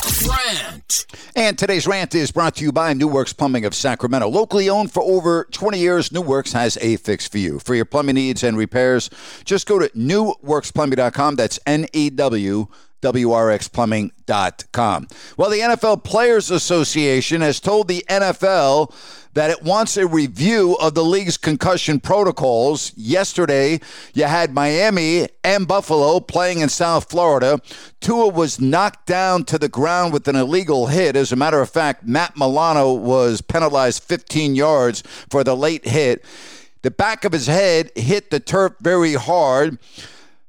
Grant. And today's rant is brought to you by New Works Plumbing of Sacramento. Locally owned for over 20 years, New Works has a fix for you. For your plumbing needs and repairs, just go to newworksplumbing.com. That's N E W WRXplumbing.com. Well, the NFL Players Association has told the NFL that it wants a review of the league's concussion protocols. Yesterday, you had Miami and Buffalo playing in South Florida. Tua was knocked down to the ground with an illegal hit. As a matter of fact, Matt Milano was penalized 15 yards for the late hit. The back of his head hit the turf very hard.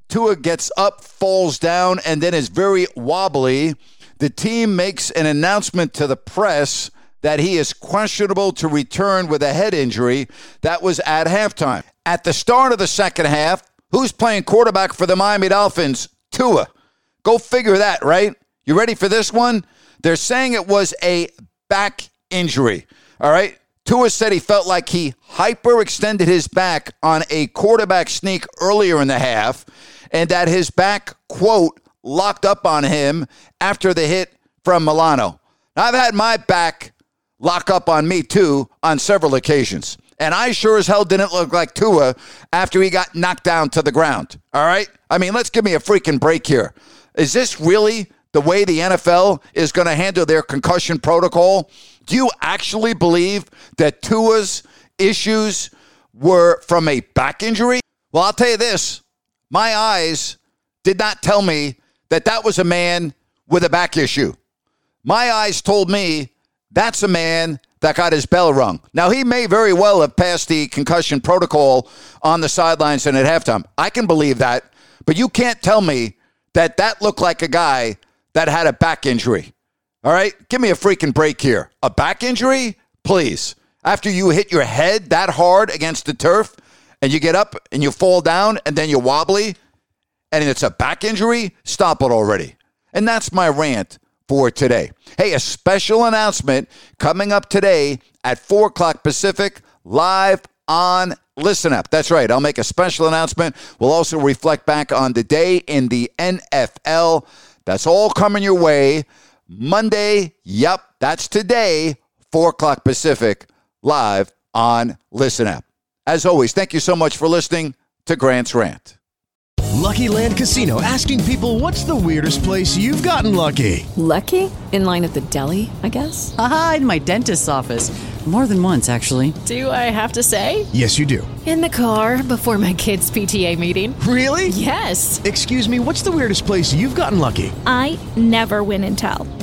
Tua gets up, falls down, and then is very wobbly. The team makes an announcement to the press that he is questionable to return with a head injury. That was at halftime. At the start of the second half, who's playing quarterback for the Miami Dolphins? Tua. Go figure that, right? You ready for this one? They're saying it was a back injury. All right. Tua said he felt like he hyperextended his back on a quarterback sneak earlier in the half and that his back, quote, locked up on him after the hit from Milano. Now, I've had my back lock up on me too on several occasions. And I sure as hell didn't look like Tua after he got knocked down to the ground. All right? I mean, let's give me a freaking break here. Is this really the way the NFL is going to handle their concussion protocol? Do you actually believe that Tua's issues were from a back injury? Well, I'll tell you this my eyes did not tell me that that was a man with a back issue. My eyes told me that's a man that got his bell rung. Now, he may very well have passed the concussion protocol on the sidelines and at halftime. I can believe that, but you can't tell me that that looked like a guy that had a back injury. All right? Give me a freaking break here. A back injury? Please. After you hit your head that hard against the turf and you get up and you fall down and then you're wobbly and it's a back injury, stop it already. And that's my rant for today. Hey, a special announcement coming up today at 4 o'clock Pacific, live on Listen Up. That's right. I'll make a special announcement. We'll also reflect back on the day in the NFL. That's all coming your way. Monday, yep, that's today, 4 o'clock Pacific, live on Listen Up. As always, thank you so much for listening to Grant's Rant. Lucky Land Casino asking people what's the weirdest place you've gotten lucky? Lucky? In line at the deli, I guess? Aha, in my dentist's office. More than once, actually. Do I have to say? Yes, you do. In the car before my kids' PTA meeting. Really? Yes. Excuse me, what's the weirdest place you've gotten lucky? I never win and tell.